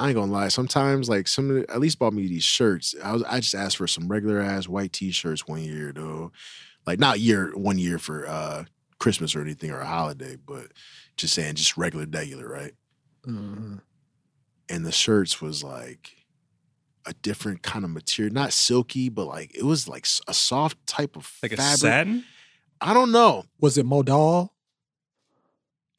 I ain't gonna lie. Sometimes, like some, of the, at least bought me these shirts. I was, I just asked for some regular ass white t-shirts one year, though. Like not year, one year for uh Christmas or anything or a holiday, but just saying, just regular, regular, right? Mm-hmm. And the shirts was like a different kind of material, not silky, but like it was like a soft type of Like a fabric. satin? I don't know. Was it modal?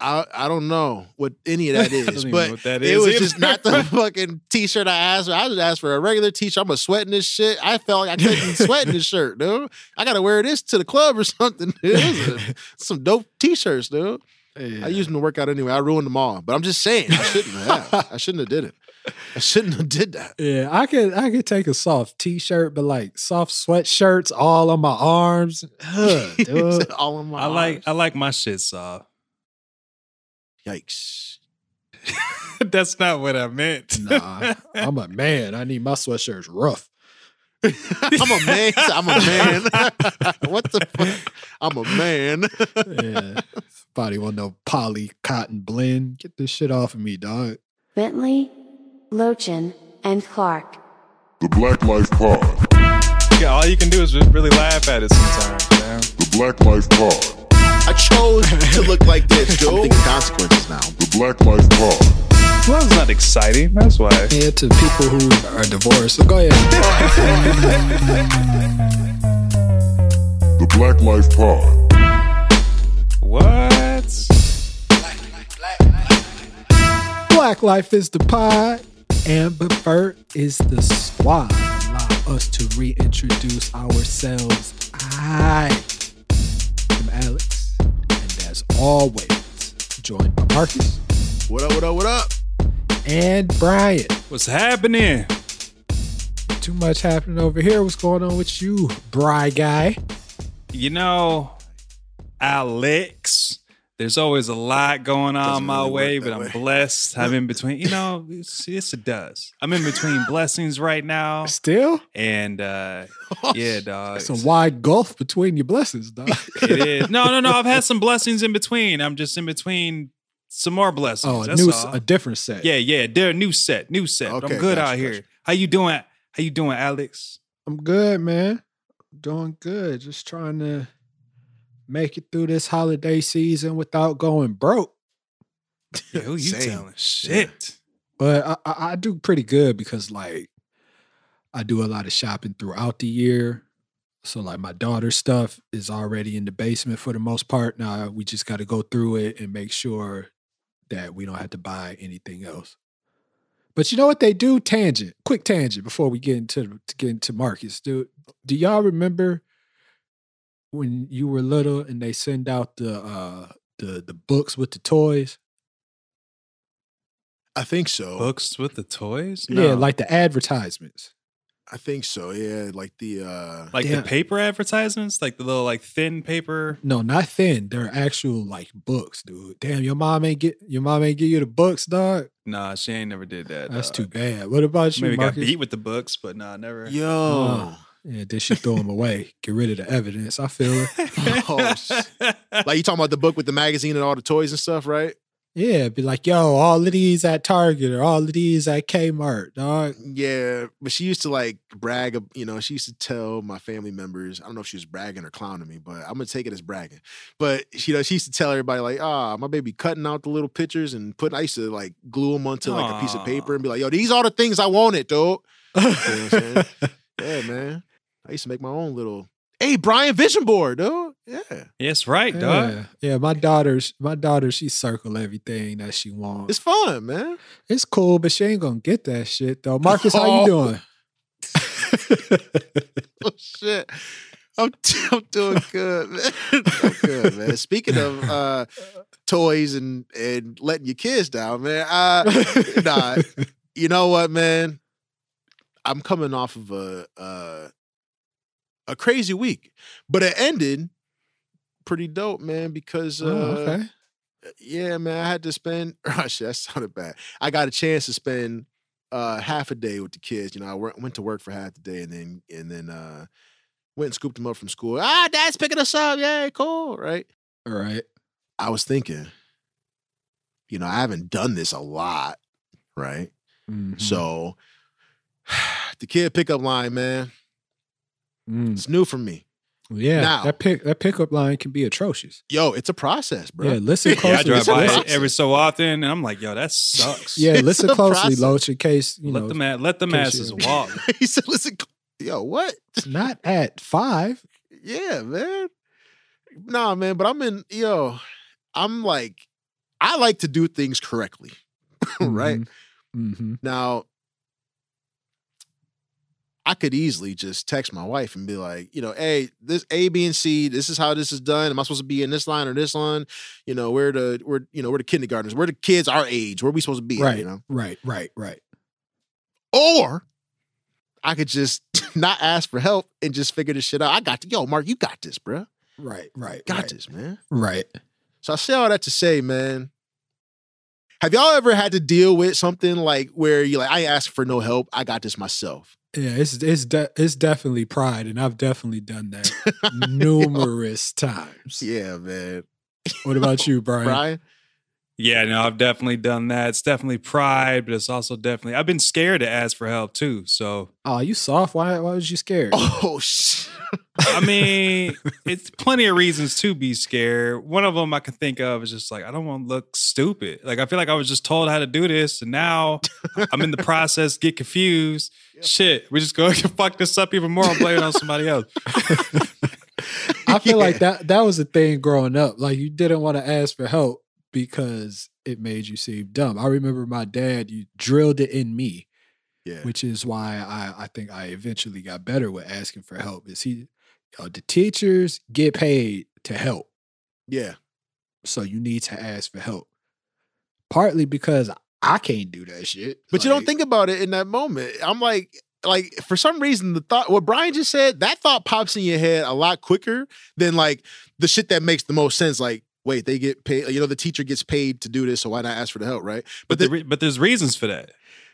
I I don't know what any of that is, I don't but know what that it is was either. just not the fucking t-shirt I asked for. I just asked for a regular t-shirt. I'm a sweating this shit. I felt like I couldn't sweat in this shirt, dude. I gotta wear this to the club or something. Dude. Those some dope t-shirts, dude. I used them to work out anyway. I ruined them all. But I'm just saying, I shouldn't have. I shouldn't have did it. I shouldn't have did that. Yeah, I could I could take a soft t-shirt, but like soft sweatshirts all on my arms. Ugh, dude. all in my I like. I like my shit soft. Yikes. That's not what I meant. Nah, I'm a man. I need my sweatshirts rough. I'm a man. I'm a man. what the fuck? I'm a man. Yeah. Body want no poly cotton blend. Get this shit off of me, dog. Bentley, Lochin, and Clark. The Black Life Pod. Yeah, all you can do is just really laugh at it sometimes, man. The Black Life Pod. I chose to look like this, dude. I'm thinking consequences now. The Black Life Pod. Well, it's not exciting. That's why. Yeah, to people who are divorced. So go ahead. The Black Life Pod. What? Black Life is the pod. Amber Burt is the squad. Allow us to reintroduce ourselves. I always, joined by Marcus What up, what up, what up? and Brian. What's happening? Too much happening over here. What's going on with you, Bry guy? You know, Alex. There's always a lot going on Doesn't my really way, but I'm way. blessed. I'm in between. You know, it's, yes, it does. I'm in between blessings right now, Still? and uh yeah, dog. It's a wide gulf between your blessings, dog. It is. No, no, no. I've had some blessings in between. I'm just in between some more blessings. oh, a That's new, all. a different set. yeah, yeah. They're a new set, new set. Okay, I'm good gotcha, out here. gotcha. How you doing? How you doing, Alex? I'm good, man. Doing good. Just trying to make it through this holiday season without going broke. Yeah, who you Same. telling? Shit. But I, I, I do pretty good because like I do a lot of shopping throughout the year. So like my daughter's stuff is already in the basement for the most part. Now we just got to go through it and make sure that we don't have to buy anything else. But you know what they do? Tangent, quick tangent before we get into to get into Marcus. Do do y'all remember when you were little and they send out the uh the the books with the toys? I think so. Books with the toys? Yeah, like the advertisements. I think so. Yeah, like the uh like Yeah. the paper advertisements, like the little like thin paper. No, not thin. They're actual like books, dude. Damn, your mom ain't get your mom ain't give you the books, dog. Nah, she ain't never did that. That's dog. too bad. What about you, Maybe got beat with the books, but nah, never. yo. Oh. Yeah, then she throw them away. Get rid of the evidence. I feel it. Oh, like you talking about the book with the magazine and all the toys and stuff, right? Yeah, be like, yo, all of these at Target or all of these at Kmart, dog. Yeah, but she used to like brag. You know, she used to tell my family members. I don't know if she was bragging or clowning me, but I'm gonna take it as bragging. But you know, she used to tell everybody like, "Ah, my baby cutting out the little pictures and putting." I used to like glue them onto like a piece of paper and be like, "Yo, these are the things I wanted, dude." You know what I'm saying? yeah, man. I used to make my own little. Hey, Brian Vision Board, dude. Yeah, yes, right, dog. yeah, yeah. My daughter's my daughter, she circle everything that she wants. it's fun, man. It's cool, but she ain't gonna get that shit though. Marcus, how you Oh. doing? oh shit. I'm, I'm doing good, man. I'm good, man. Speaking of uh, toys and and letting your kids down, man. Uh, nah, you know what, man? I'm coming off of a uh, a crazy week, but it ended pretty dope, man. Because uh, Oh, okay. yeah, man, I had to spend. Oh, shit, that sounded bad. I got a chance to spend uh, half a day with the kids. You know, I went to work for half the day, and then and then uh, went and scooped them up from school. Ah, Dad's picking us up. Yay, cool, right? All right. I was thinking, you know, I haven't done this a lot, right? Mhm. So the kid pickup line, man, Mm. it's new for me. yeah, now- that pick that pickup line can be atrocious. Yo, it's a process, bro. Yeah, listen Yeah, closely. I drive by it every so often, and I'm like, yo, that sucks. yeah, listen closely, process. Loach, in case you let know the ma- let the in case masses you- walk. he said, listen, yo, what? it's not at five. Yeah, man. Nah, man, but I'm in, yo, I'm like, I like to do things correctly. right? Mm-hmm. Now, I could easily just text my wife and be like, you know, hey, this A, B, and C, this is how this is done. Am I supposed to be in this line or this line? You know, we're the we're you know, we're the kindergartners. We're the kids our age. Where are we supposed to be? Right, You know? right, right, right. Or I could just not ask for help and just figure this shit out. I got to yo, Mark, you got this, bruh. Right, right, Got right, this, man. right. So I say all that to say, man. Have y'all ever had to deal with something like where you're like, I asking for no help. I got this myself. Yeah, it's it's de- it's definitely pride, and I've definitely done that numerous times. Yeah, man. What about you, Brian? Brian? Yeah, no, I've definitely done that. It's definitely pride, but it's also definitely I've been scared to ask for help too. So Oh, you soft? Why? Why was you scared? Oh shit. I mean, it's plenty of reasons to be scared. One of them I can think of is just like I don't want to look stupid. Like I feel like I was just told how to do this, and now I'm in the process, get confused. Shit, we're just going to fuck this up even more. I'm blaming on somebody else. I feel like that that was a thing growing up. Like you didn't want to ask for help because it made you seem dumb. I remember my dad, you drilled it in me, Yeah. which is why I, I think I eventually got better with asking for help. Is he yo, the teachers get paid to help. Yeah. So you need to ask for help. Partly because I can't do that shit. But you don't think about it in that moment. I'm like, like for some reason, the thought what Brian just said, that thought pops in your head a lot quicker than like the shit that makes the most sense. Like, wait, they get paid. You know, the teacher gets paid to do this, so why not ask for the help, right? But the, the, re- but there's reasons for that.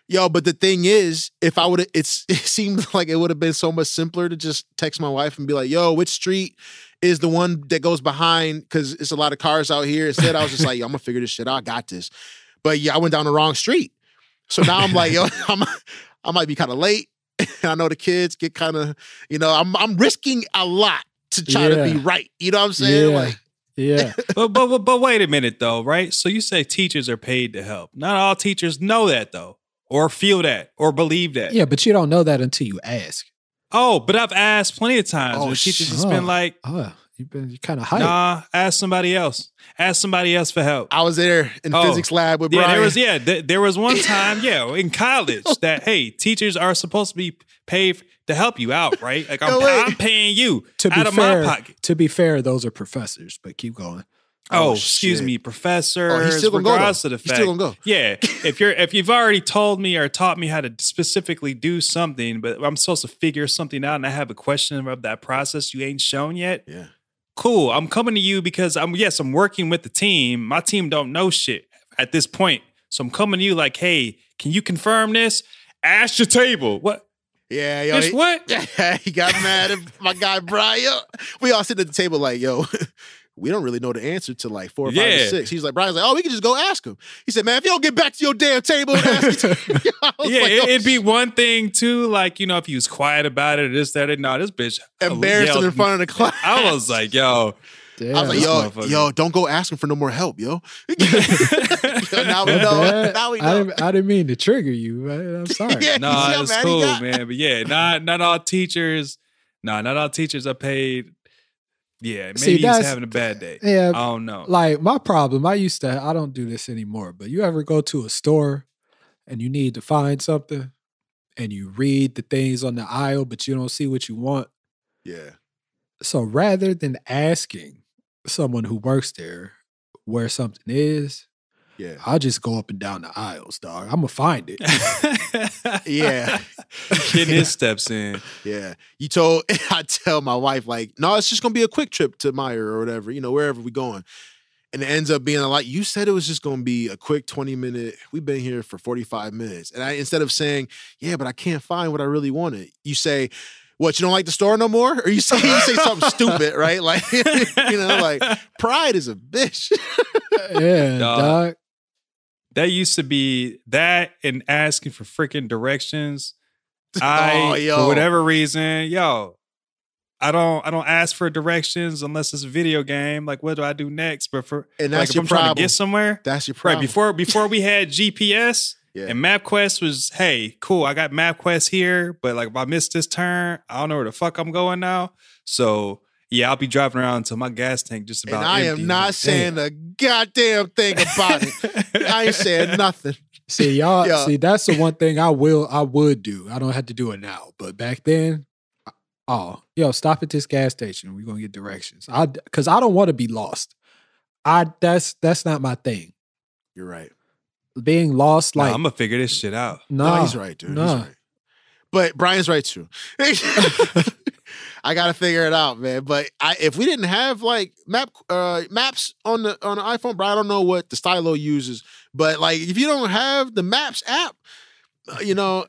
Yo, but the thing is, if I would have, it's it seemed like it would have been so much simpler to just text my wife and be like, "Yo, which street is the one that goes behind?" Because it's a lot of cars out here. Instead, I was just like, "Yo, I'm gonna figure this shit out. I got this." But yeah, I went down the wrong street, so now I'm like, "Yo, I'm, I might be kind of late." And I know the kids get kind of, you know, I'm I'm risking a lot to try to be right. You know what I'm saying? Yeah. Like, Yeah. but, but but but wait a minute though, right? So you say teachers are paid to help. Not all teachers know that though, or feel that, or believe that. yeah, but you don't know that until you ask. Oh, but I've asked plenty of times Oh, where teachers shit. just been like, Oh, you've been kind of hyped. "Nah, ask somebody else. Ask somebody else for help." I was there in Oh. physics lab with Yeah, Brian. there was yeah, th- there was one time, yeah, in college that hey, teachers are supposed to be paid to help you out, right? Like I'm. I'm paying you to be out of fair, my pocket. to be fair, those are professors. But keep going. Oh, Oh, excuse me, professor. Oh, he's still gonna go, though. of the He's still gonna go. yeah. If you're if you've already told me or taught me how to specifically do something, but I'm supposed to figure something out, and I have a question of that process you ain't shown yet. yeah. Cool. I'm coming to you because I'm yes, I'm working with the team. My team don't know shit at this point, so I'm coming to you like, hey, can you confirm this? Ask your table. What? Yeah, yo, he- what? Yeah, he got mad at my guy Brian. We all sit at the table like, yo, we don't really know the answer to like four or five or six. He's like, Brian's like, oh, we can just go ask him. He said, man, if you don't get back to your damn table and ask it, I was Yeah, like, it, oh, it'd be one thing too, like you know, if he was quiet about it or this, that, and no, this bitch embarrassing yelled- in front of the class. I was like, yo, Damn, I was like, yo, yo, don't go asking for no more help, yo. Yo, now we know. bad. Now we I know. didn't, I didn't mean to trigger you. Man. I'm sorry. Yeah. no, You see it's mad he cool, got? man. But yeah, not not all teachers, no, not all teachers are paid. Yeah, maybe See, he's having a bad day. Yeah, I don't know. like my problem. I used to. I don't do this anymore. But you ever go to a store and you need to find something, and you read the things on the aisle, but you don't see what you want. Yeah. So rather than asking someone who works there where something is, Yeah. I'll just go up and down the aisles, dog. I'm gonna find it. Yeah. Getting his steps in. Yeah. You told I tell my wife, like, no, it's just gonna be a quick trip to Meijer or whatever, you know, wherever we going. And it ends up being a lot. You said it was just gonna be a quick 20 minute. We've been here for 45 minutes. And I instead of saying, yeah, but I can't find what I really wanted, you say, what, you don't like the store no more? Or you say you say something stupid, right? Like, you know, like pride is a bitch. yeah, Dog. dog. that used to be that and asking for freaking directions. I Oh, yo. for whatever reason, yo, I don't I don't ask for directions unless it's a video game. Like what do I do next? But for And like that's if your I'm trying to get somewhere, That's your problem. right before before we had GPS Yeah. and MapQuest was, hey, cool, I got MapQuest here, but like if I miss this turn, I don't know where the fuck I'm going now. So yeah, I'll be driving around until my gas tank just about. and about. I empty. am not Like, saying a goddamn thing about it. I ain't saying nothing. See y'all. Yeah. See that's the one thing I will. I would do. I don't have to do it now, but back then, uh, oh, yo, stop at this gas station. We're gonna get directions. I because I don't want to be lost. I that's that's not my thing. You're right. Being lost, Nah, like I'm gonna figure this shit out. No, nah, he's right, dude. He's right. But Brian's right too. I gotta figure it out, man. But I, if we didn't have like map uh, maps on the on the iPhone, bro, I don't know what the stylo uses. But like, if you don't have the Maps app, uh, you know,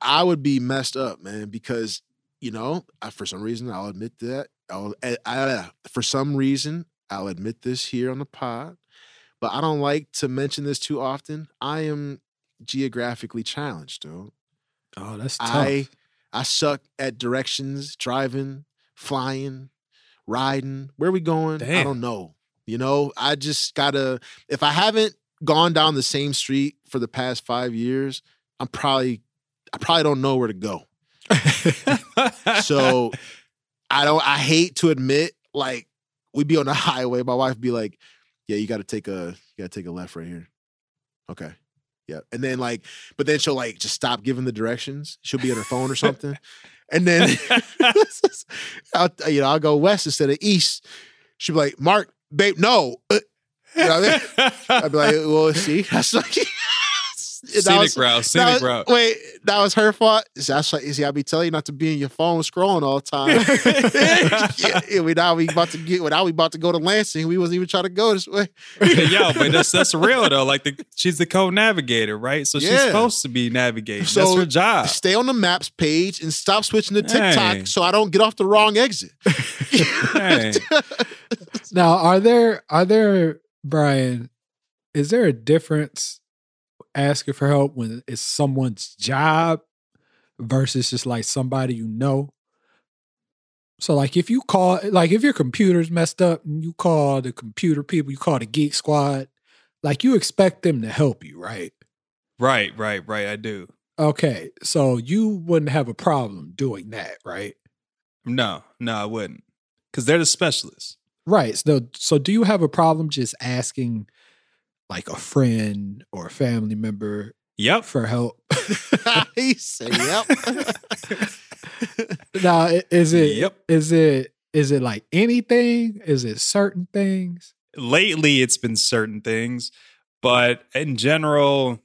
I would be messed up, man. Because you know, I, for some reason, I'll admit that. I'll, I, I, for some reason, I'll admit this here on the pod. But I don't like to mention this too often. I am geographically challenged, dude. Oh, that's tough. I I suck at directions, driving, flying, riding. Where are we going? I don't know. You know, I just gotta. If I haven't gone down the same street for the past five years, I'm probably I probably don't know where to go. So I don't. I hate to admit, like we'd be on the highway. My wife be like, "Yeah, you got to take a you got to take a left right here." Okay. Yeah. And then like, but then she'll like just stop giving the directions. She'll be on her phone or something. And then I'll you know, I'll go west instead of east. She'll be like, Mark, babe, no. You know I mean? I'd be like, well, see, that's like scenic was- route, that scenic was- route. Wait, that was her fault. That's like, see, I be telling you not to be in your phone scrolling all the time. yeah, yeah, we now we about to get. Now we about to go to Lansing. We wasn't even trying to go this way. Yo, but that's that's real though. Like the she's the co-navigator, right? So she's Yeah. supposed to be navigating. So, that's her job. Stay on the maps page and stop switching to TikTok Hey. so I don't get off the wrong exit. Now, are there are there Brian? Is there a difference asking for help when it's someone's job versus just like somebody you know? So, like, if you call, like, if your computer's messed up and you call the computer people, you call the Geek Squad, like, you expect them to help you, right? Right, right, right. I do. Okay, so you wouldn't have a problem doing that, right? No, no, I wouldn't. Because they're the specialists. Right. So, so do you have a problem just asking like a friend or a family member Yep. for help? he said, "Yep." now, is it Yep. is it is it like anything? Is it certain things? Lately it's been certain things, but in general,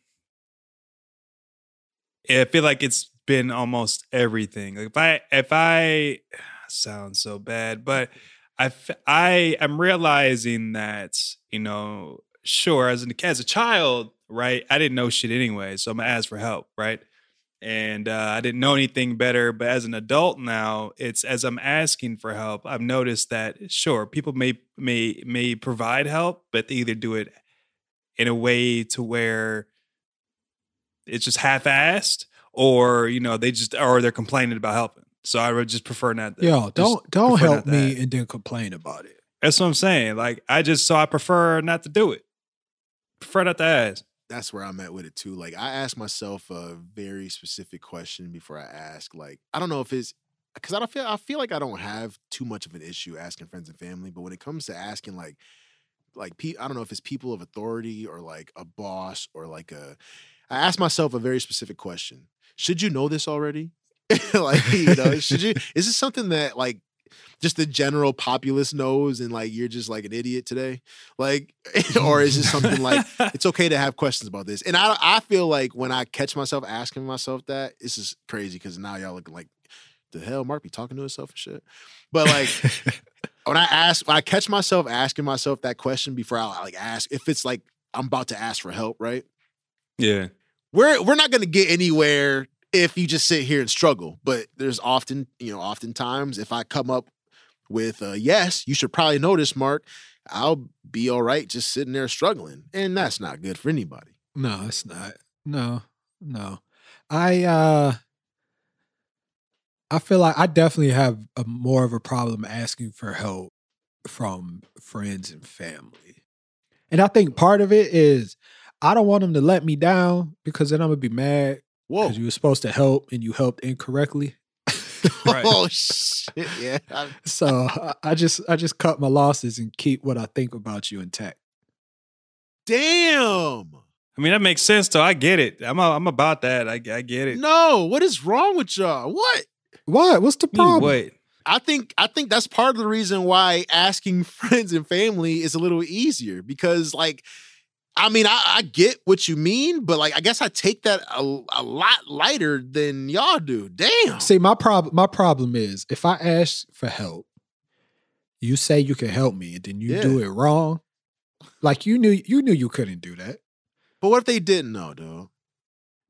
I feel like it's been almost everything. Like if I if I sounds so bad, but I I am realizing that you know, sure as an as a child, right? I didn't know shit anyway, so I'm gonna ask for help, right? And uh, I didn't know anything better, but as an adult now, it's as I'm asking for help, I've noticed that sure people may may may provide help, but they either do it in a way to where it's just half-assed, or you know they just or they're complaining about helping. So I would just prefer not. to- Yo, don't don't help me and then complain about it. That's what I'm saying. Like I just so I prefer not to do it. Prefer not the ass. That's where I'm at with it too. Like I ask myself a very specific question before I ask. Like I don't know if it's because I don't feel I feel like I don't have too much of an issue asking friends and family, but when it comes to asking like like pe- I don't know if it's people of authority or like a boss or like a I ask myself a very specific question. Should you know this already? like you know, should you is this something that like just the general populace knows and like you're just like an idiot today? Like mm. or is it something like it's okay to have questions about this. And I I feel like when I catch myself asking myself that, this is crazy because now y'all looking like the hell Mark be talking to himself and shit. But like when I ask when I catch myself asking myself that question before I like ask if it's like I'm about to ask for help, right? yeah. We're we're not gonna get anywhere if you just sit here and struggle. But there's often, you know, oftentimes if I come up with a yes, you should probably notice, Mark. I'll be all right just sitting there struggling. And that's not good for anybody. No, it's not. No, no. I uh I feel like I definitely have a more of a problem asking for help from friends and family. And I think part of it is I don't want them to let me down because then I'm gonna be mad Whoa. because you were supposed to help and you helped incorrectly. Right. Oh shit. Yeah. So I- I just I just cut my losses and keep what I think about you intact. Damn. I mean, that makes sense though. I get it. I'm i I'm about that. I, I get it. No, what is wrong with y'all? What? What? What's the problem? What? I think I think that's part of the reason why asking friends and family is a little easier because like I mean I, I get what you mean, but like I guess I take that a, a lot lighter than y'all do. Damn. See, my problem my problem is if I ask for help, you say you can help me, and then you do it wrong. Like you knew you knew you couldn't do that. But what if they didn't know, though?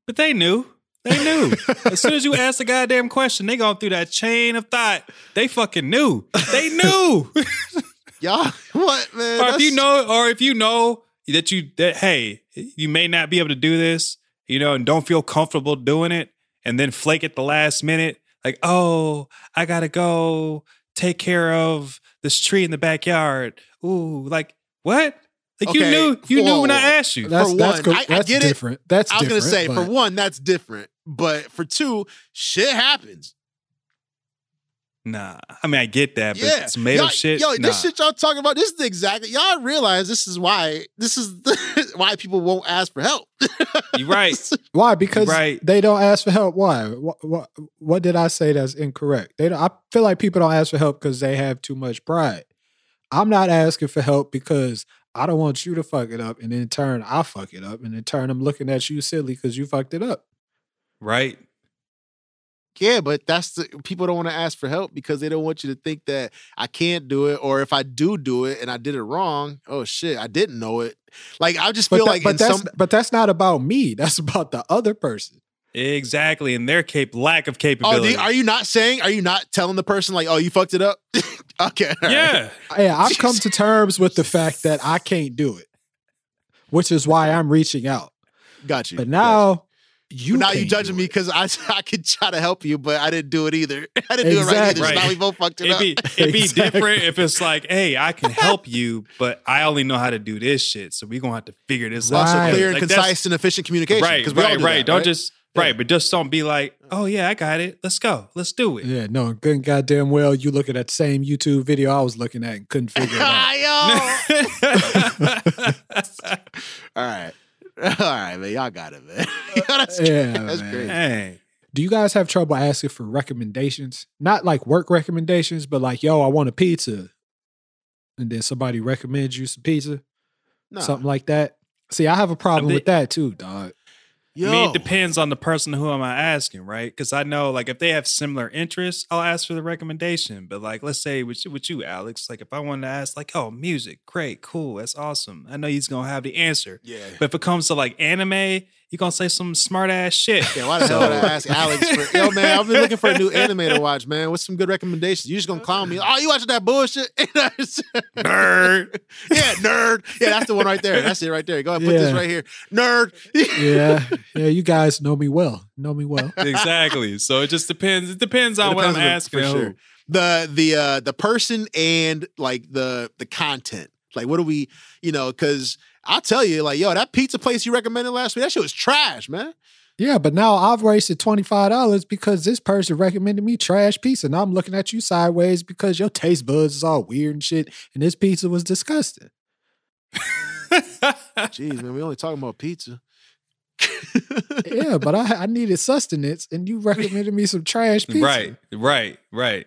But they knew. They knew. as soon as you asked the goddamn question, they going through that chain of thought. They fucking knew. They knew. Y'all, what man? or if you know, or if you know that you that hey, you may not be able to do this, you know, and don't feel comfortable doing it, and then flake at the last minute, like, oh, I gotta go take care of this tree in the backyard. Ooh, like what? Like you knew, you knew when I asked you. That's For that's one, go- I- I that's get it. different. That's I was gonna different, say, for one, that's different. But for two, shit happens. Nah, I mean I get that, but Yeah, it's made Y'all- up shit. Yo, nah. this shit y'all talking about, this is exactly. Y'all realize this is why this is the, why people won't ask for help. You right. Why? Because Right. they don't ask for help. Why? What, what, what did I say that's incorrect? They don't, I feel like people don't ask for help because they have too much pride. I'm not asking for help because I don't want you to fuck it up, and in turn I fuck it up, and in turn I'm looking at you silly because you fucked it up. right. Yeah, but that's the people don't want to ask for help because they don't want you to think that I can't do it, or if I do do it and I did it wrong, oh shit, I didn't know it. Like I just But, feel that- like but in that's some but that's not about me. That's about the other person. Exactly. And their cap lack of Oh, capability. are you not saying? Are you not telling the person like, oh, you fucked it up? okay. all right. yeah. Uh, yeah, I've come to terms with the fact that I can't do it, which is why I'm reaching out. got you. But got now you, you. But now you can't judging me because I I could try to help you, but I didn't do it either. I didn't do it right either. Exactly. So now we both fucked it It'd up. be it'd be Exactly. different if it's like, hey, I can help you, but I only know how to do this shit. So we're gonna have to figure this out. also Right. clear and Like, that's- concise and efficient communication. Right, 'cause we all right, do right. that, Don't right? just Yeah. right, but just don't be like, oh yeah, I got it. Let's go. Let's do it. Yeah, no, good and goddamn well you looking at the same YouTube video I was looking at and couldn't figure it out. All right. All right, man. Y'all got it, man. that's Yeah, that's man. great. hey. Do you guys have trouble asking for recommendations? Not like work recommendations, but like, yo, I want a pizza. And then somebody recommends you some pizza, No. something like that. See, I have a problem thi- with that too, dog. Yo. I mean, it depends on the person who am I asking, right? Because I know, like, if they have similar interests, I'll ask for the recommendation. But like, let's say with you, with you, Alex, like, if I wanted to ask, like, oh, music, great, cool, that's awesome. I know he's gonna have the answer. Yeah. But if it comes to like anime, you're gonna say some smart ass shit. Yeah, why the hell would I ask Alex for yo man? I've been looking for a new anime to watch, man. What's some good recommendations? You just gonna clown me? Oh, you watching that bullshit? nerd. yeah, nerd. Yeah, that's the one right there. That's it right there. Go ahead, and put this right here. Nerd. Yeah, yeah, you guys know me well. Know me well. exactly. So it just depends. It depends on It what I'm depends on the- asking. for sure. The the uh the person and like the the content. Like what do we, you know, because I'll tell you, like, yo, that pizza place you recommended last week, that shit was trash, man. Yeah, but now I've wasted twenty five dollars because this person recommended me trash pizza. Now I'm looking at you sideways because your taste buds is all weird and shit, and this pizza was disgusting. Jeez, man, we only talking about pizza. yeah, but I I needed sustenance, and you recommended me some trash pizza. right, right, right.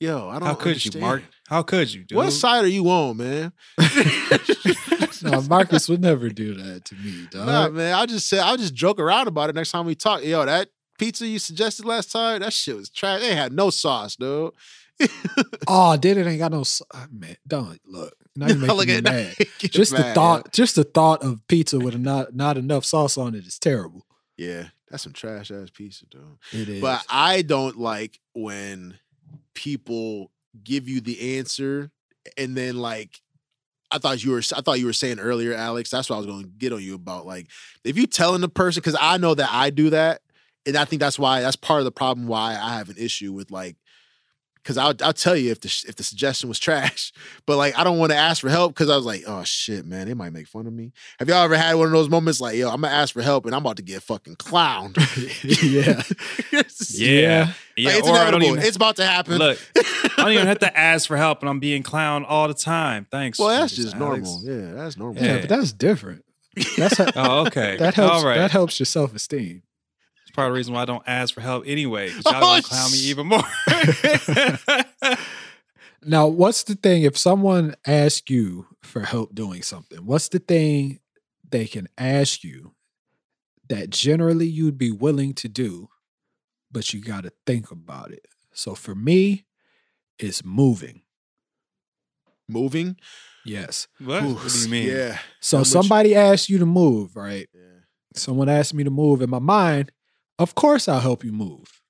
Yo, I don't How could understand. you, Mark? How could you, dude? What side are you on, man? No, Marcus would never do that to me, dog. Nah, man. I'll just say I'll just joke around about it next time we talk. Yo, that pizza you suggested last time, that shit was trash. They had no sauce, dude. Oh, did it ain't got no s- ah, man. Don't look. Now you making Look me at mad. Get Just the mad, thought, just the thought of pizza with not not enough sauce on it is terrible. Yeah. yeah, that's some trash ass pizza, dude. It is. But I don't like when people give you the answer and then like I thought you were I thought you were saying earlier, Alex. That's what I was going to get on you about. Like, if you telling the person, because I know that I do that, and I think that's why that's part of the problem why I have an issue with like, because I'll I'll tell you if the if the suggestion was trash, but like I don't want to ask for help because I was like, oh shit, man, they might make fun of me. Have y'all ever had one of those moments like, yo, I'm gonna ask for help and I'm about to get fucking clowned? yeah. Yeah. Yeah. Like, it's or I don't inevitable. even, it's about to happen. look, I don't even have to ask for help and I'm being clown all the time. Thanks. well, that's Mrs. just Alex. normal. Yeah, that's normal. Yeah, Yeah. but that's different. That's how, Oh, okay. that helps. All right. That helps your self esteem. It's part of the reason why I don't ask for help anyway. 'cause Y'all Oh, gonna clown me even more. Now, what's the thing if someone asks you for help doing something? What's the thing they can ask you that generally you'd be willing to do, but you got to think about it? So for me, it's moving. Moving. Yes. what? Ooh, what do you mean? Yeah. So How much- somebody asks you to move, right? Yeah. Someone asked me to move in my mind, of course I'll help you move.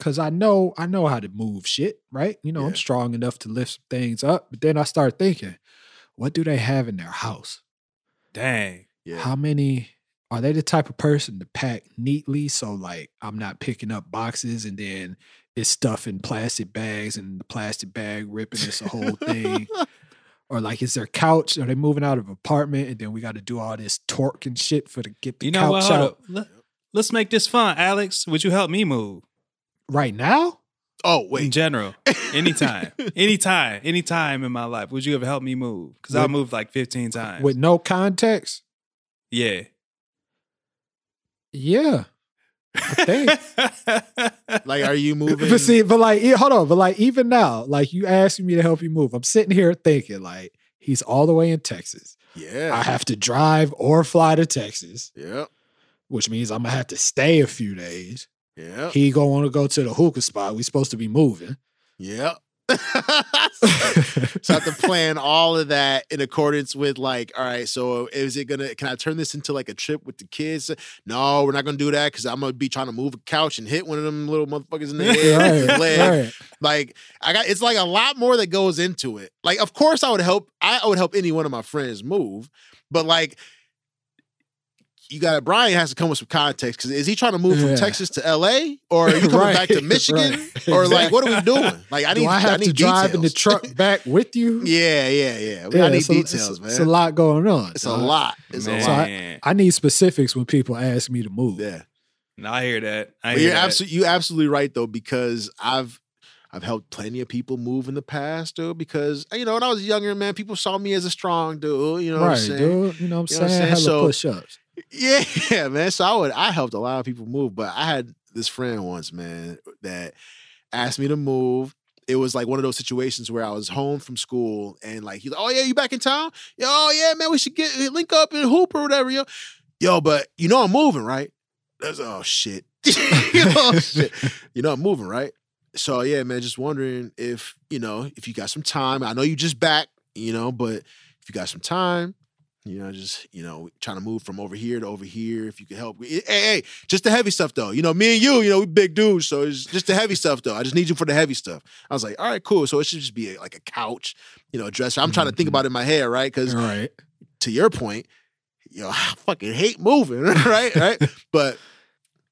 Cause I know I know how to move shit, right? You know, Yeah. I'm strong enough to lift things up. But then I start thinking, what do they have in their house? Dang. Yeah. How many are they the type of person to pack neatly? So like I'm not picking up boxes and then it's stuff in plastic bags and the plastic bag ripping it's a whole thing. Or like is their couch? Are they moving out of apartment and then we got to do all this torque and shit for to get the You know couch Hold out up. Let, let's make this fun. Alex, would you help me move? right now? Oh In wait. general. Anytime. anytime. Anytime in my life. Would you ever help me move? Because I moved like 15 times. With no context? yeah. Yeah. I think. Like, are you moving? but see, but like, hold on, but like, even now, like, you asking me to help you move, I'm sitting here thinking, like, he's all the way in Texas. yeah. I have to drive or fly to Texas, Yep. which means I'm gonna have to stay a few days. Yeah, He gonna want to go to the hookah spot. We supposed to be moving. Yep. so I have to plan all of that in accordance with like, all right, so is it gonna can I turn this into like a trip with the kids? No, we're not gonna do that because I'm gonna be trying to move a couch and hit one of them little motherfuckers in the head. the leg. right. Like I got it's like a lot more that goes into it. Like, of course I would help, I would help any one of my friends move, but like you got to, Brian has to come with some context because is he trying to move from Texas to LA or are you coming back to Michigan right. or like what are we doing? Like I need Do I have need to drive in the truck back with you? yeah, yeah, yeah. We- I need it's a, details, it's, man. It's a lot going on. It's a lot. It's a Man. So lot. I need specifics when people ask me to move. Yeah. No, I hear that. I hear you're absolutely you absolutely right though because I've I've helped plenty of people move in the past, dude. Because you know when I was younger, man, people saw me as a strong dude. You know what I'm right, saying? dude. You know what I'm You know what I'm saying? saying? Hella So- push ups. Yeah, man. So I would I helped a lot of people move, but I had this friend once, man, that asked me to move. It was like one of those situations where I was home from school and like he's like, Oh yeah, you back in town? Yo, oh yeah, man, we should get eh, link up and hoop or whatever, yo. Yo, but you know I'm moving, right? That's oh shit. you know, oh, shit. You know I'm moving, right? So yeah, man, just wondering if, you know, if you got some time. I know you just back, you know, but if you got some time, you know, just you know, trying to move from over here to over here. If you could help, hey, hey, just the heavy stuff though. You know, me and you, you know, we big dudes, so it's just the heavy stuff though. I just need you for the heavy stuff. I was like, all right, cool. So it should just be like a couch, you know, a dresser. I'm trying to think mm-hmm. about it in my head, right? Because Right. to your point, yo, I fucking hate moving, right? Right? but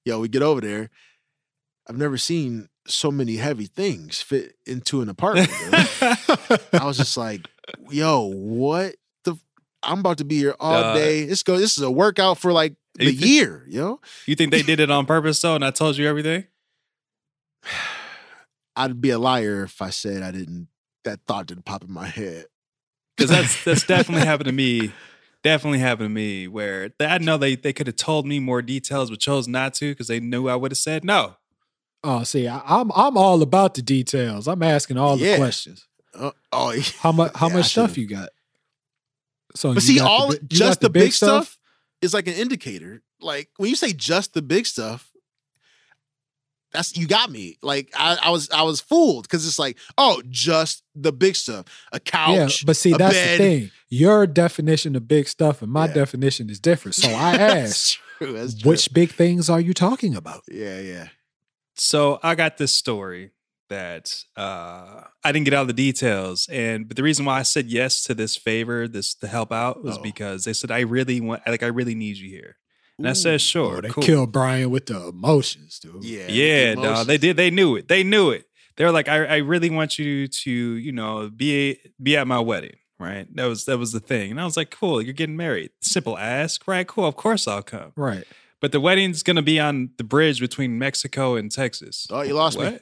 yo, we get over there. I've never seen so many heavy things fit into an apartment. I was just like, yo, what I'm about to be here all Dog. day. This go. This is a workout for like the You thi- year, yo. you think they did it on purpose though, and I told you everything? I'd be a liar if I said I didn't. That thought didn't pop in my head. Because that's that's definitely happened to me. Definitely happened to me where I know they they could have told me more details, but chose not to because they knew I would have said no. Oh, see, I, I'm I'm all about the details. I'm asking all the questions. Uh, oh, yeah. How much how Yeah, much stuff you got? So But you see, got the all bi- you just got the, big stuff? is like an indicator. Like when you say just the big stuff, that's you got me. Like I, I was I was fooled because it's like, oh, just the big stuff. A couch. Yeah, but see, a that's bed. the thing. Your definition of big stuff and my Yeah. definition is different. So I That's asked, true. That's true. which big things are you talking about? Yeah, yeah. So I got this story. That uh, I didn't get all the details, and but the reason why I said yes to this favor, this to help out, was Oh. because they said I really want, like, I really need you here, and I said sure, Oh, they cool. killed Brian with the emotions, dude. Yeah. Yeah, the no, they did. They knew it. They knew it. They were like, I, I really want you to, you know, be be at my wedding, right? That was that was the thing. And I was like, cool, you're getting married. Simple ask, right? Cool, of course I'll come. Right. But the wedding's gonna be on the bridge between Mexico and Texas. Oh, you lost me.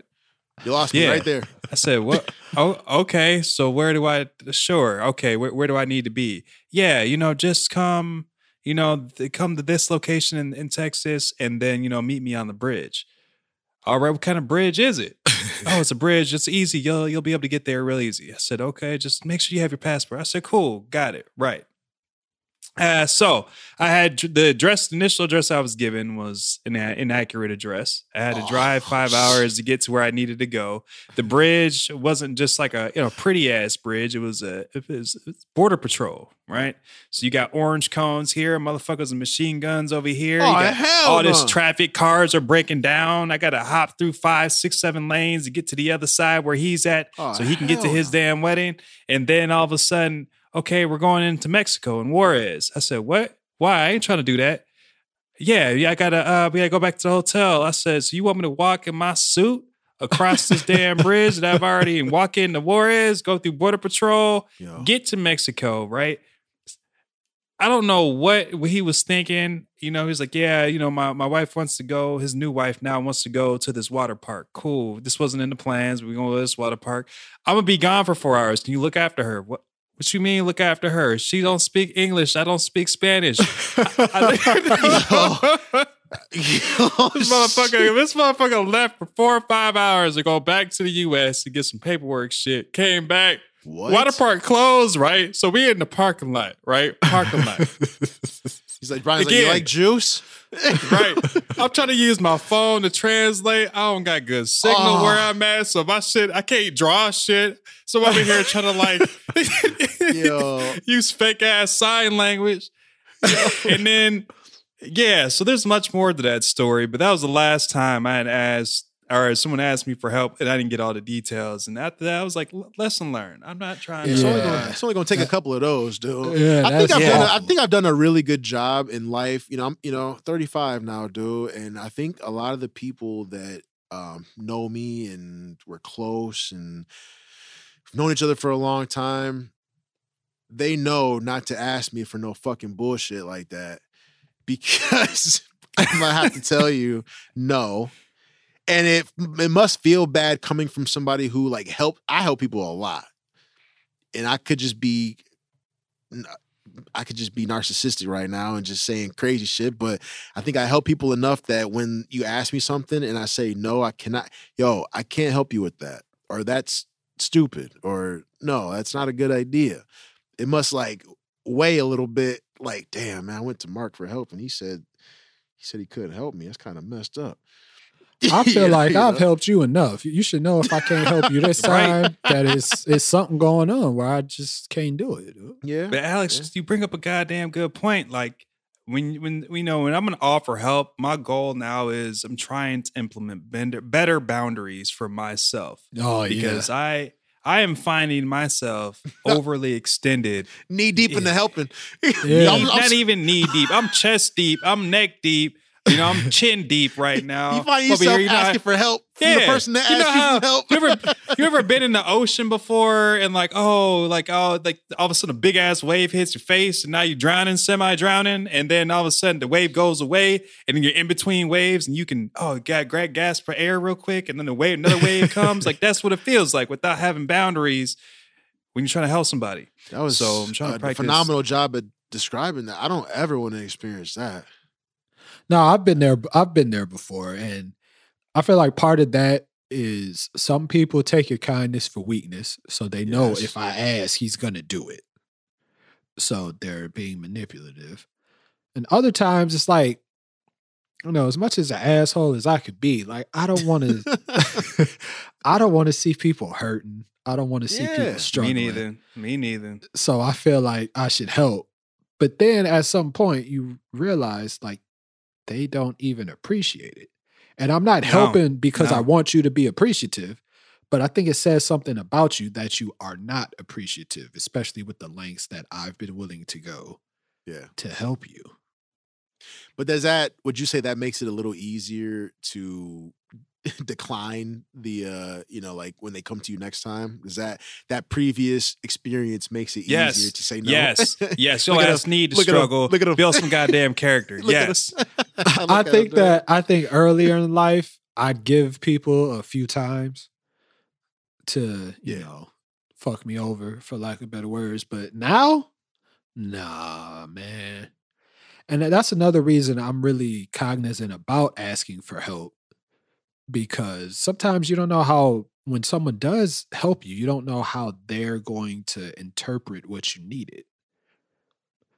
You lost me right there. I said, "What? oh, okay. So where do I? Sure. Okay. Where, where do I need to be? Yeah. You know, just come. You know, come to this location in, in Texas, and then you know, meet me on the bridge. All right. What kind of bridge is it? oh, it's a bridge. It's easy. You'll you'll be able to get there real easy. I said, okay. Just make sure you have your passport. I said, cool. Got it. Right. Uh, so I had the address, the initial address I was given was an inaccurate address. I had to drive five hours to get to where I needed to go. The bridge wasn't just like a you know pretty ass bridge. It was a it was it was border patrol, right? So you got orange cones here, motherfuckers and machine guns over here. Oh, hell all this traffic cars are breaking down. I got to hop through five, six, seven lanes to get to the other side where he's at, Oh, so he can get to his no. damn wedding. And then all of a sudden, okay, we're going into Mexico and Juarez. I said, what? Why? I ain't trying to do that. Yeah, yeah, I gotta uh we gotta go back to the hotel. I said, so you want me to walk in my suit across this damn bridge that I've already and walk into Juarez, go through border patrol, Yo. get to Mexico, right? I don't know what, he was thinking. You know, he's like, yeah, you know, my, my wife wants to go. His new wife now wants to go to this water park. Cool. This wasn't in the plans. We're going to this water park. I'm gonna be gone for four hours. Can you look after her? What? What you mean look after her? She don't speak English. I don't speak Spanish. I- this motherfucker, this motherfucker left for four or five hours to go back to the U.S. to get some paperwork shit. Came back, What? water park closed, right? So we in the parking lot, right? Parking lot, He's like, Brian's like, you like juice? right? I'm trying to use my phone to translate. I don't got good signal Oh. where I'm at, so my shit, I can't draw shit. So I'm over here trying to like Yo. use fake ass sign language. and then, yeah, so there's much more to that story, but that was the last time I had asked, or someone asked me for help and I didn't get all the details. And after that, I was like, lesson learned. I'm not trying It's, only Yeah. gonna, it's only gonna take a couple of those, dude. Yeah, I think I've done. A, I think I've done a really good job in life. You know, I'm you know 35 now, dude, and I think a lot of the people that um, know me and we're close and known each other for a long time, they know not to ask me for no fucking bullshit like that because I'm gonna have to tell you no. And it it must feel bad coming from somebody who like help. I help people a lot, and I could just be I could just be narcissistic right now and just saying crazy shit. But I think I help people enough that when you ask me something and I say no, I cannot. Yo, I can't help you with that, or that's stupid, or no, that's not a good idea. It must like weigh a little bit. Like, damn, man, I went to Mark for help and he said he said he couldn't help me. That's kind of messed up. I feel You know, like you I've know? helped you enough. You should know if I can't help you this Right. time that it's it's something going on where I just can't do it. Yeah, But Alex, you bring up a goddamn good point. Like when when we know when I'm gonna offer help, my goal now is I'm trying to implement better, better boundaries for myself Oh because I I am finding myself overly extended. knee deep in the helping. Yeah. I'm- I'm not even knee deep. I'm chest deep. I'm neck deep. You know, I'm chin deep right now. You find Over yourself here, you know, asking for help from the person that you asked know you for help. You ever, you ever been in the ocean before and like, oh, like, oh, like all of a sudden a big ass wave hits your face and now you're drowning, semi drowning. And then all of a sudden the wave goes away and then you're in between waves and you can, oh, got grab gas for air real quick. And then the wave, another wave comes. Like, that's what it feels like without having boundaries when you're trying to help somebody. That was So I'm trying to a practice- phenomenal job at describing that. I don't ever want to experience that. No, I've been there. I've been there before, and I feel like part of that is some people take your kindness for weakness, so they know Yes. if I ask, he's gonna do it. So they're being manipulative, and other times it's like, you know, as much as an asshole as I could be, like I don't want to. I don't want to see people hurting. I don't want to see Yeah. people struggling. Me neither. Me neither. so I feel like I should help. But then at some point you realize like they don't even appreciate it. And I'm not No, helping because I want you to be appreciative, But I think it says something about you that you are not appreciative, especially with the lengths that I've been willing to go Yeah. to help you. But does that would you say that makes it a little easier to decline the uh you know like when they come to you next time? Is that that previous experience makes it easier to say no? Yes. Yes. Your Look at ass him. need to Look at him. struggle. Look at him. Build some goddamn character. Look yes. him. I think that I think earlier in life I'd give people a few times to, you Yeah. know, fuck me over for lack of better words. But now, nah, man. And that's another reason I'm really cognizant about asking for help. Because sometimes you don't know how when someone does help you, you don't know how they're going to interpret what you needed.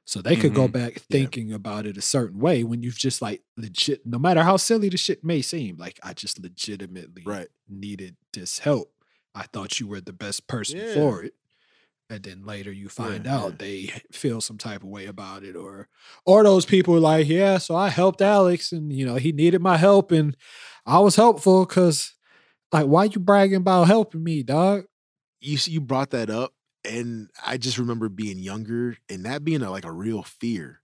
So they could go Mhm. back thinking about it a certain way when you've just like legit, no matter how silly the shit may seem, like I just legitimately Right. needed this help. I thought you were the best person Yeah. for it. And then later you find Yeah, out yeah. they feel some type of way about it, or or those people are like, yeah, so I helped Alex and you know, he needed my help and I was helpful because like why you bragging about helping me, dog? you s- you brought that up and i just remember being younger and that being a, like a real fear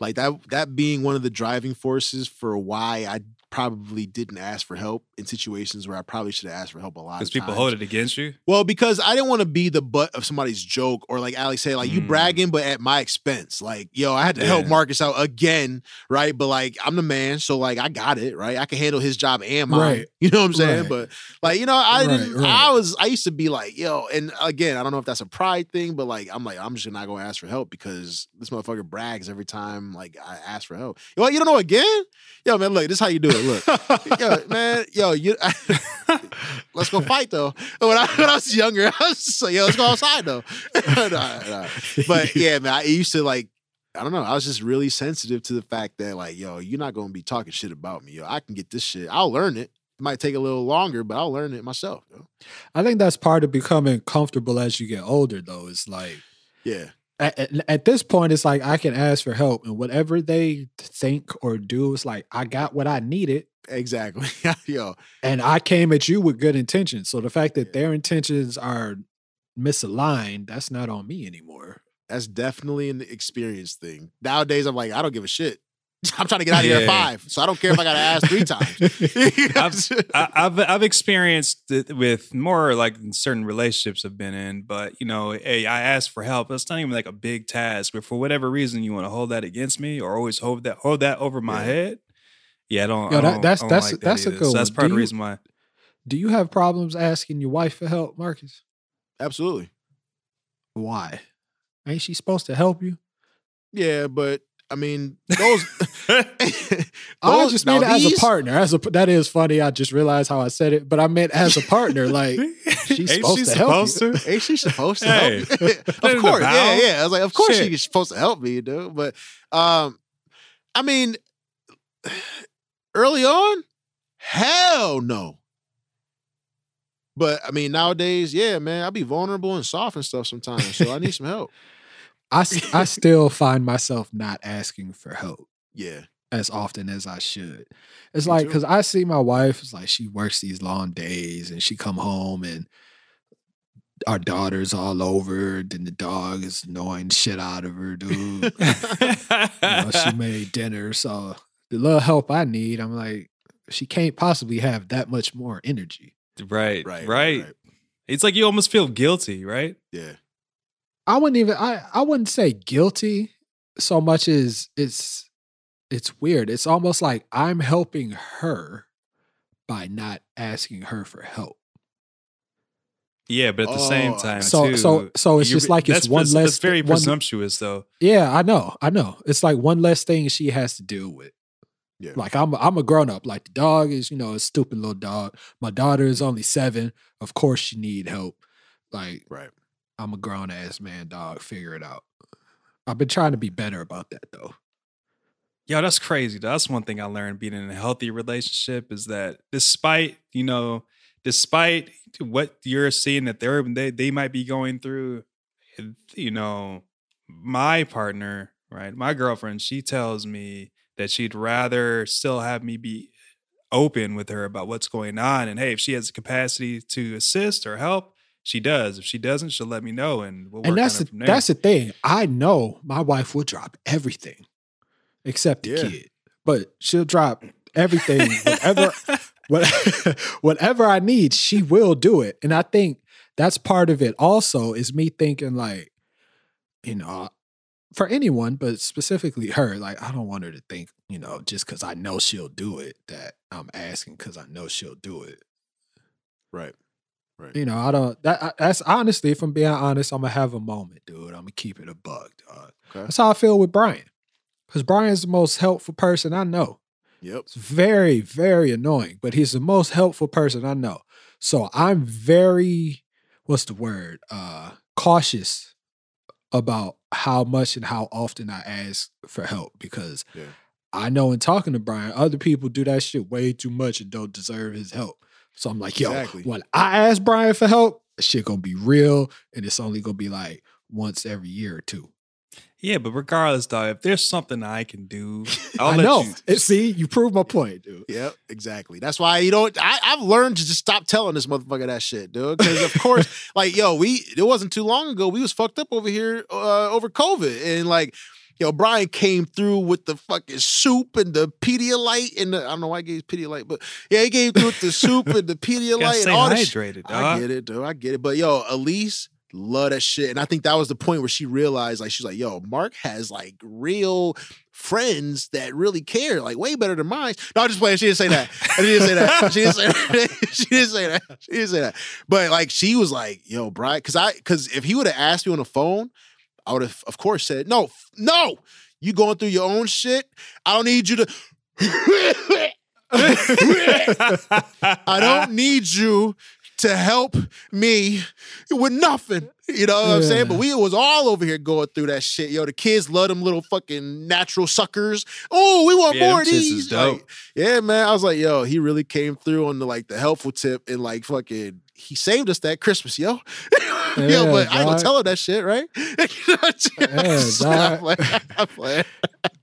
like that that being one of the driving forces for why i probably didn't ask for help in situations where i probably should have asked for help a lot Because people times. hold it against you. well because i didn't want to be the butt of somebody's joke or like alex say, like you Mm. bragging but at my expense like yo i had to help marcus out again right but like i'm the man so like i got it right i can handle his job and mine Right. you know what i'm saying Right. but like you know i Right, didn't right. i was i used to be like yo and again i don't know if that's a pride thing but like i'm like i'm just not gonna ask for help because this motherfucker brags every time like i ask for help yo what, you don't know again yo man look this is how you do it look yo man yo you let's go fight though when I, when I was younger i was just like yo let's go outside though Nah, nah. but yeah man i used to like I don't know. I was just really sensitive to the fact that, like, yo, you're not gonna be talking shit about me. Yo, I can get this shit. I'll learn it. It might take a little longer, but I'll learn it myself. Yo. I think that's part of becoming comfortable as you get older, though. It's like Yeah, at, at- this point, it's like I can ask for help, and whatever they think or do, it's like I got what I needed, exactly. yo, and I came at you with good intentions. So the fact that Yeah. their intentions are misaligned, that's not on me anymore. that's definitely an experience thing. Nowadays, I'm like, I don't give a shit. I'm trying to get out of here at five, so I don't care if I gotta ask three times. I've, I, I've I've experienced it with more like certain relationships I've been in, but you know, hey, I asked for help. It's not even like a big task, but for whatever reason, you want to hold that against me or always hold that hold that over my Yeah. head. Yeah, I don't. Yo, I don't- that's- I don't that's- like that that's a either. good So that's one. part of the reason why. Do you have problems asking your wife for help, Marcus? Absolutely. Why? Ain't she supposed to help you? Yeah, but I mean, those. I those- just now mean it as a partner. As a that is funny. I just realized how I said it, but I meant as a partner. Like she's Ain't supposed she to help you. to? Ain't she supposed to Hey, help? me? of course, yeah, yeah. I was like, of course Shit. she's supposed to help me, dude. But um, I mean, early on, hell no. But I mean, nowadays, yeah, man, I be vulnerable and soft and stuff sometimes, so I need some help. I, I still find myself not asking for help Yeah, as often as I should. It's Me like too. because I see my wife. It's like she works these long days and she come home and our daughter's all over. Then the dog is annoying shit out of her, dude. you know, she made dinner, so the little help I need, I'm like, she can't possibly have that much more energy. right, right, right, right. It's like you almost feel guilty, right? Yeah, I wouldn't even I I wouldn't say guilty so much as it's it's weird. It's almost like I'm helping her by not asking her for help. Yeah, but at the same Oh, time, So too, so so it's just like it's one pres- less That's very one- presumptuous, though. Yeah, I know. I know. It's like one less thing she has to deal with. yeah. Like I'm I'm a grown up. Like the dog is, you know, a stupid little dog. My daughter is only 7. Of course she need help. Like right. I'm a grown ass man, dog. Figure it out. I've been trying to be better about that though. Yo, that's crazy. That's one thing I learned being in a healthy relationship is that despite, you know, despite what you're seeing that they're they, they might be going through, you know, my partner, right? My girlfriend, she tells me that she'd rather still have me be open with her about what's going on. And hey, if she has the capacity to assist or help, she does. If she doesn't, she'll let me know, and we'll work and that's on it the, from there. that's the thing. I know my wife will drop everything except the Yeah. kid, but she'll drop everything, whatever, what, whatever I need, she will do it. And I think that's part of it. Also, is me thinking like, you know, for anyone, but specifically her, like I don't want her to think, you know, just because I know she'll do it, that I'm asking because I know she'll do it. Right. Right. You know, I don't. That I- that's honestly, if I'm being honest, I'm gonna have a moment, dude. I'm gonna keep it a bug, dog. Okay. That's how I feel with Brian, because Brian's the most helpful person I know. Yep. It's very, very annoying, but he's the most helpful person I know. So I'm very, what's the word? Uh, cautious about how much and how often I ask for help because Yeah. I know in talking to Brian, other people do that shit way too much and don't deserve his help. So I'm like, yo, Exactly. when I ask Brian for help, shit gonna be real, and it's only gonna be like once every year or two. yeah, but regardless, though, if there's something I can do, I'll I let know. you. It- see, you proved my point, dude. Yep, exactly. That's why you don't. I, I've learned to just stop telling this motherfucker that shit, dude. Because of course, like yo, we it wasn't too long ago we was fucked up over here uh, over COVID, and like yo, Brian came through with the fucking soup and the Pedialyte and the I don't know why I gave Pedialyte, but yeah, he came through with the soup and the Pedialyte and all this. shit. hydrated, I get it, dude. I get it. But yo, Elise love that shit. And I think that was the point where she realized, like, she's like, yo, Mark has like real friends that really care, like way better than mine. No, I'm just playing. She didn't say that. She didn't say that. She didn't say that. she didn't say that. She didn't say that. But like she was like, yo, Brian, cause I cause if he would have asked me on the phone, I would have, of course, said, no, no, you going through your own shit. I don't need you to I don't need you to help me with nothing. You know what I'm saying? But we was all over here going through that shit. Yo, the kids love them little fucking natural suckers. Oh, we want Yeah, more of these. Like, yeah, man. I was like, yo, he really came through on the like the helpful tip and like fucking he saved us that Christmas, yo. yo, Yeah, but I ain't gonna tell him that shit, right? Yeah, I'm playing.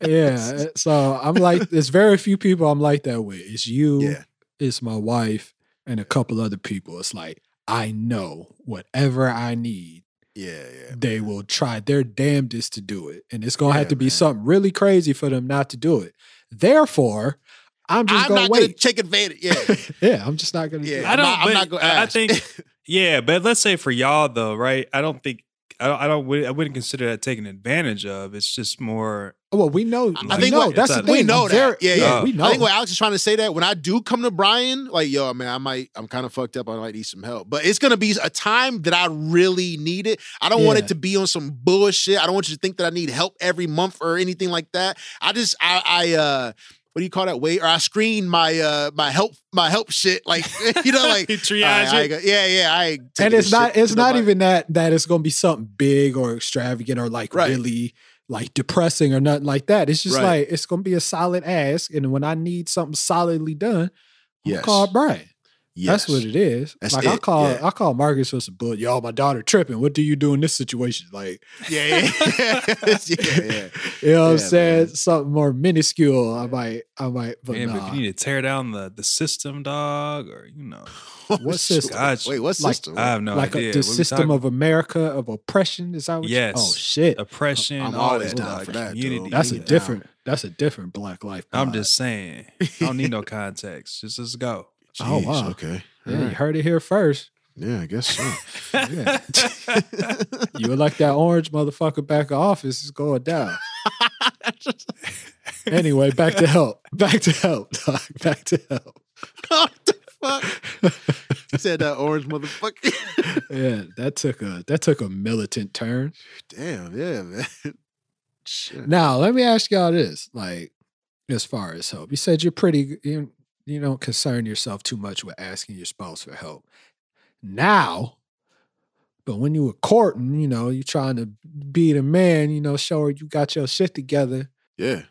Yeah. So I'm like, there's very few people I'm like that with. It's you, Yeah. it's my wife, and a couple other people. It's like, I know whatever I need, Yeah, yeah. they will try their damnedest to do it. And it's gonna Yeah, have to be man. something really crazy for them not to do it. Therefore, I'm just I'm gonna not gonna wait. take advantage. Yeah. yeah, I'm just not gonna do Yeah. it. I I'm don't. I'm but not gonna I- I think. Yeah, but let's say for y'all though, right? I don't think. I don't. I don't. I wouldn't consider that taking advantage of. It's just more. Well, we know. I think know. what- that's the thing. we know I'm that. very- yeah, yeah. we know. I think what Alex is trying to say that when I do come to Brian, like, yo, man, I might, I'm kind of fucked up. I might need some help. But it's gonna be a time that I really need it. I don't want it to be on some bullshit. I don't want you to think that I need help every month or anything like that. I just, I, I, uh, what do you call that? Wait, or I screen my, uh, my help, my help shit. Like, you know, like, Triage I- I it. go- yeah, yeah. I and it's not it's not nobody. even that that it's gonna be something big or extravagant or like Right. really like depressing or nothing like that. It's just Right. like it's gonna be a solid ask, and when I need something solidly done, I'm Yes. call Brian. Yes. That's what it is. That's like I call yeah. I call Marcus for some bull. Yo, my daughter tripping. What do you do in this situation? Like, Yeah, yeah, yeah, yeah. you know what I'm saying? man. Something more minuscule. I might, I might, but Man, but if you need to tear down the the system, dog, or you know, What system? Gotcha. Wait, what Like- system? I have no like idea. a, the What system of America of oppression is that what you- oh, Yes. oh shit oppression. I'm all always that, down for that, community. dude. that's a Bring it different that's a different black life I'm just saying. I don't need no context. Just let's go. Oh, wow. Okay. yeah, All you heard it here first Yeah, I guess so. Yeah. you were like that orange motherfucker back in office is going down. anyway, back to help. Back to help. dog. Back to help. what the fuck? He said that orange motherfucker. Yeah, that took a that took a militant turn. Damn, yeah, man. Shit. Now, let me ask y'all this: like, as far as help, you said you're pretty you, you don't concern yourself too much with asking your spouse for help. Now, but when you were courting, you know, you're trying to be the man, you know, show her you got your shit together. Yeah.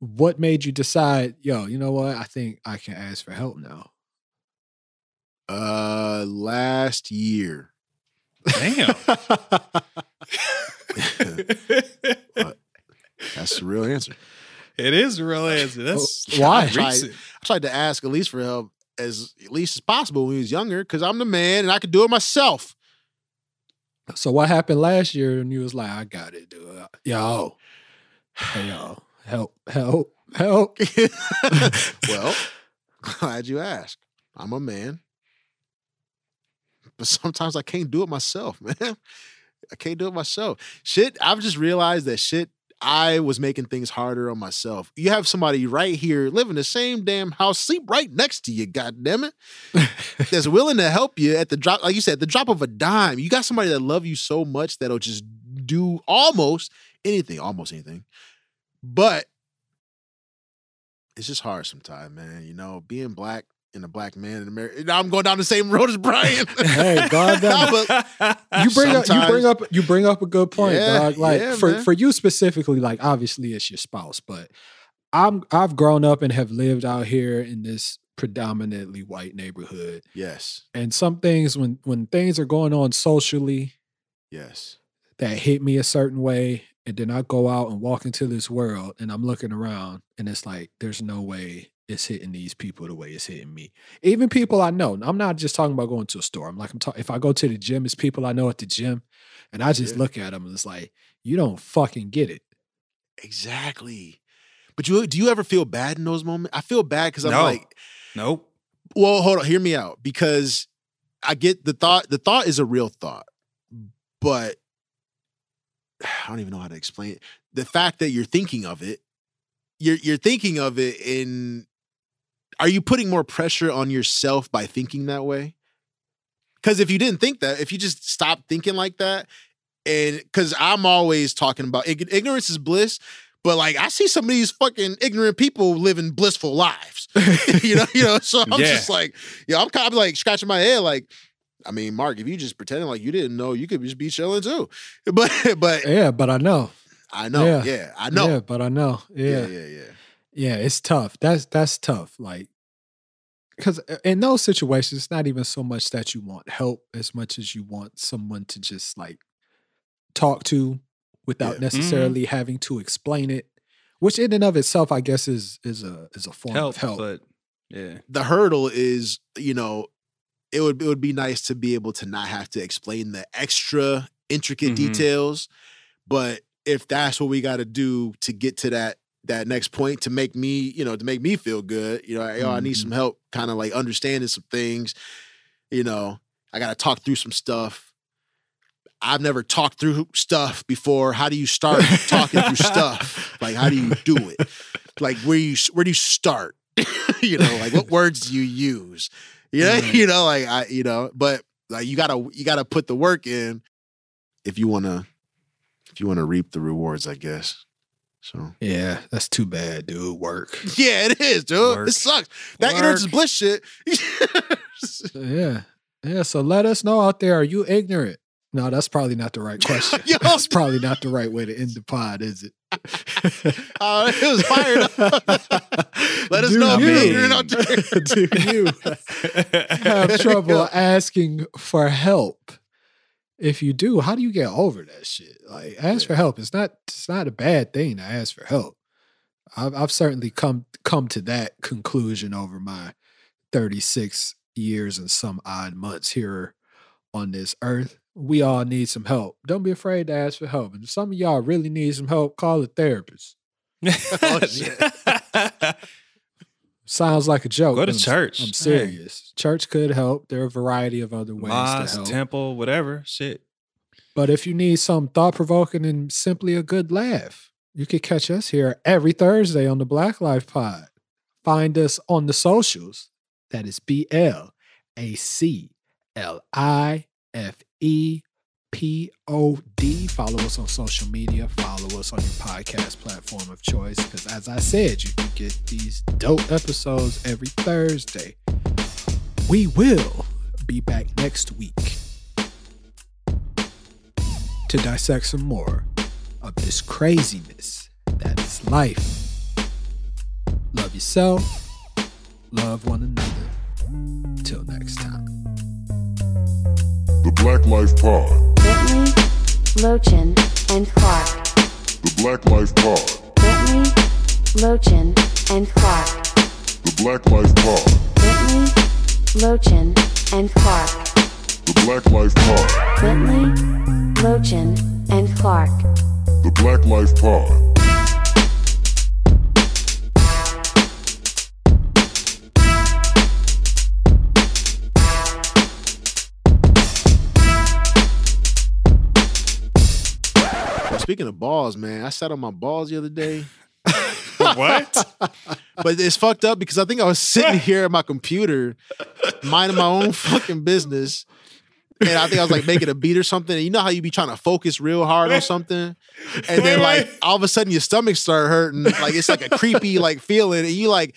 What made you decide, yo, you know what? I think I can ask for help now. Uh last year. Damn. That's the real answer. It is a real answer. Oh, That's Why? I tried. I tried to ask Elise for help as at least as possible when he was younger because I'm the man and I could do it myself. So what happened last year and you was like, I got it, dude. Uh, yo. Hey yo. Help, help, help. well, glad you asked. I'm a man. But sometimes I can't do it myself, man. I can't do it myself. Shit, I've just realized that shit, I was making things harder on myself. You have somebody right here, living the same damn house, sleep right next to you, god damn it, that's willing to help you at the drop, like you said, the drop of a dime. You got somebody that love you so much that'll just do almost anything, almost anything. But it's just hard sometimes, man. You know, being black and a black man in America. Now I'm going down the same road as Brian. Hey, God you bring up you bring up you bring up a good point, Yeah, dog. Like yeah, for man. for you specifically, like obviously it's your spouse, but I'm I've grown up and have lived out here in this predominantly white neighborhood. yes, And some things when when things are going on socially yes, that hit me a certain way, and then I go out and walk into this world and I'm looking around and it's like there's no way it's hitting these people the way it's hitting me. Even people I know. I'm not just talking about going to a store. I'm like I'm talking if I go to the gym, it's people I know at the gym, and I just Yeah. look at them and it's like you don't fucking get it. exactly. But you do you ever feel bad in those moments? I feel bad because I'm No. like, Nope. well, hold on, hear me out. Because I get the thought, the thought is a real thought, but I don't even know how to explain it. The fact that you're thinking of it, you're you're thinking of it in are you putting more pressure on yourself by thinking that way? Because if you didn't think that, if you just stopped thinking like that, and because I'm always talking about ignorance is bliss, but like I see some of these fucking ignorant people living blissful lives. you know, you know. So I'm Yeah. just like, yeah, I'm kind of like scratching my head, like. I mean, Mark, if you just pretending like you didn't know, you could just be chilling too. But but Yeah, but I know. I know, Yeah. yeah, I know, Yeah, but I know. yeah, Yeah. yeah, yeah. Yeah, it's tough. That's that's tough. Like, because in those situations, it's not even so much that you want help as much as you want someone to just like talk to without Yeah. necessarily having to explain it. Which in and of itself, I guess, is is a is a form Help, of help. but yeah. the hurdle is, you know, it would it would be nice to be able to not have to explain the extra intricate Mhm. details. But if that's what we got to do to get to that that next point to make me, you know, to make me feel good, you know, yo, I need some mm-hmm. help, kind of like understanding some things. You know, I got to talk through some stuff. I've never talked through stuff before. How do you start talking through stuff? Like, how do you do it? Like, where you where do you start? you know, like what words do you use? You know, Right. Mm-hmm. you know, like I, you know, but like you gotta you gotta put the work in if you wanna if you wanna reap the rewards, I guess. So Yeah, that's too bad, dude. Work. yeah, it is, dude. Work. It sucks. That ignorance is bliss shit. Yeah. Yeah. So let us know out there. Are you ignorant? No, that's probably not the right question. Yo. that's probably not the right way to end the pod, is it? Uh, it was fired up. Let us Do know if you're out there. Do you have trouble asking for help? If you do, how do you get over that shit? Like, ask for help. It's not. It's not a bad thing to ask for help. I've, I've certainly come come to that conclusion over my thirty six years and some odd months here on this earth. We all need some help. Don't be afraid to ask for help. And if some of y'all really need some help, call a therapist. Oh, oh, shit. Sounds like a joke. Go to I'm- church. I'm serious. Church could help. There are a variety of other ways Mosque, to help. temple, whatever. Shit. But if you need some thought provoking and simply a good laugh, you can catch us here every Thursday on the Black Life Pod. Find us on the socials. That is B L A C L I F E P O D. Follow us on social media. Follow us on your podcast platform of choice. Because as I said, you can get these dope episodes every Thursday. We will be back next week to dissect some more of this craziness that is life. Love yourself, love one another. Till next time. The Black Life Pod. Bentley, Lochin, and Clark. The Black Life Pod. Bentley, Lochin, and Clark. The Black Life Pod. Bentley, Lochin, and Clark. The Black Life Pod. Bentley, Lochin, and Clark. The Black Life Pod. Speaking of balls, man, I sat on my balls the other day. what? But it's fucked up because I think I was sitting here at my computer, minding my own fucking business. And I think I was like making a beat or something. And you know how you be trying to focus real hard on something? And then like all of a sudden your stomach start hurting. Like it's like a creepy like feeling. And you like,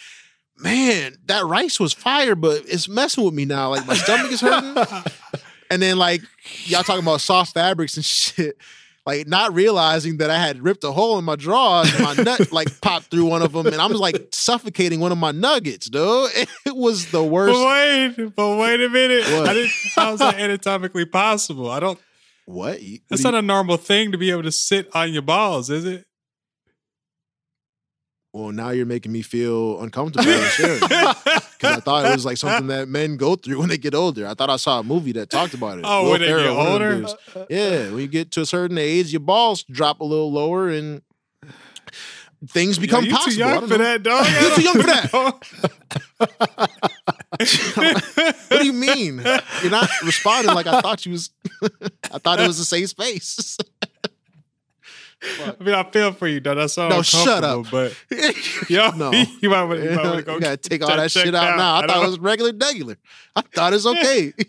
man, that rice was fire, but it's messing with me now. Like my stomach is hurting. And then like y'all talking about soft fabrics and shit. Like not realizing that I had ripped a hole in my drawers, and my nut like popped through one of them, and I was like suffocating one of my nuggets, dude. It was the worst. But wait, but wait a minute. What? I didn't, how is that anatomically possible? I don't. What? You- That's what not a normal thing to be able to sit on your balls, is it? You- well, now you're making me feel uncomfortable sharing because I thought it was like something that men go through when they get older. I thought I saw a movie that talked about it. Oh, Will when they get Ferrell, one older? Yeah, when you get to a certain age, your balls drop a little lower and things become Yo, you possible. too young for know. that, dog. You're too young for that. What do you mean? You're not responding like I thought you was. I thought it was a safe space. I mean, I feel for you, though. That's all. No, shut up. But yo, No. you might want to go. gotta take all check- that shit out now. I, thought it was regular, regular. I thought it's okay.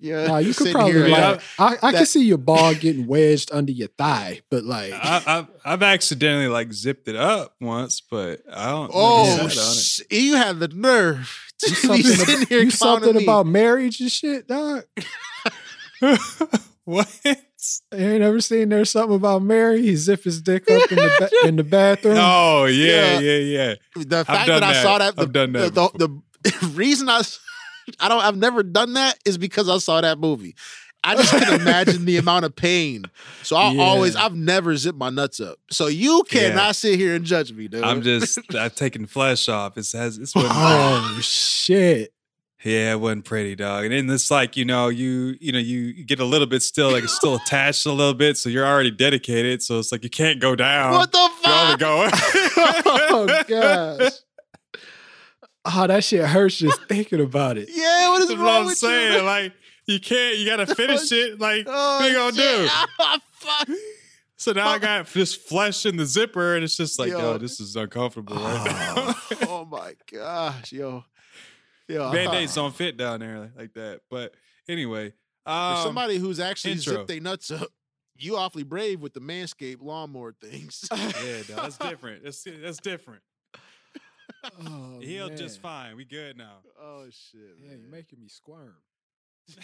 yeah, Nah, you could probably here like, I, I can see your ball getting wedged under your thigh, but like, I, I've I've accidentally like zipped it up once, but I don't. Oh, never sat on it. sh- you had the nerve to you be something, sitting about, here you something about marriage and shit, dog. what? You ain't ever seen there's something about Mary? He zip his dick up in the ba- in the bathroom. Oh Yeah. yeah, yeah, yeah. the fact done that I saw that. The, I've done that The, the, the reason I, s- I don't. I've never done that is because I saw that movie. I just can imagine the amount of pain. So I Yeah. always, I've never zipped my nuts up. So you cannot Yeah. sit here and judge me, dude. I'm just I've taken flesh off. It has it's been Oh shit! Yeah, it wasn't pretty, dog. And then it's like, you know, you you know, you get a little bit still, like it's still attached a little bit, so you're already dedicated. So it's like you can't go down. what the fuck? go. Oh gosh! Oh, that shit hurts just thinking about it. Yeah, what is That's wrong what I'm with saying. you? Like you can't, you gotta finish it. Like Oh, what you gonna do? shit. Ah, fuck. So now I got this flesh in the zipper, and it's just like, Yo. yo, this is uncomfortable right now. oh my gosh, yo, yo. Band-aids don't fit down there like, like that. But anyway, For um, somebody who's actually intro. zipped their nuts up, you awfully brave with the manscaped lawnmower things. yeah, dog, that's different. That's that's different. Oh, He'll man. just fine. We good now. oh shit, Yeah, man. you're making me squirm. I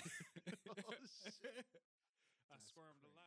squirmed a lot.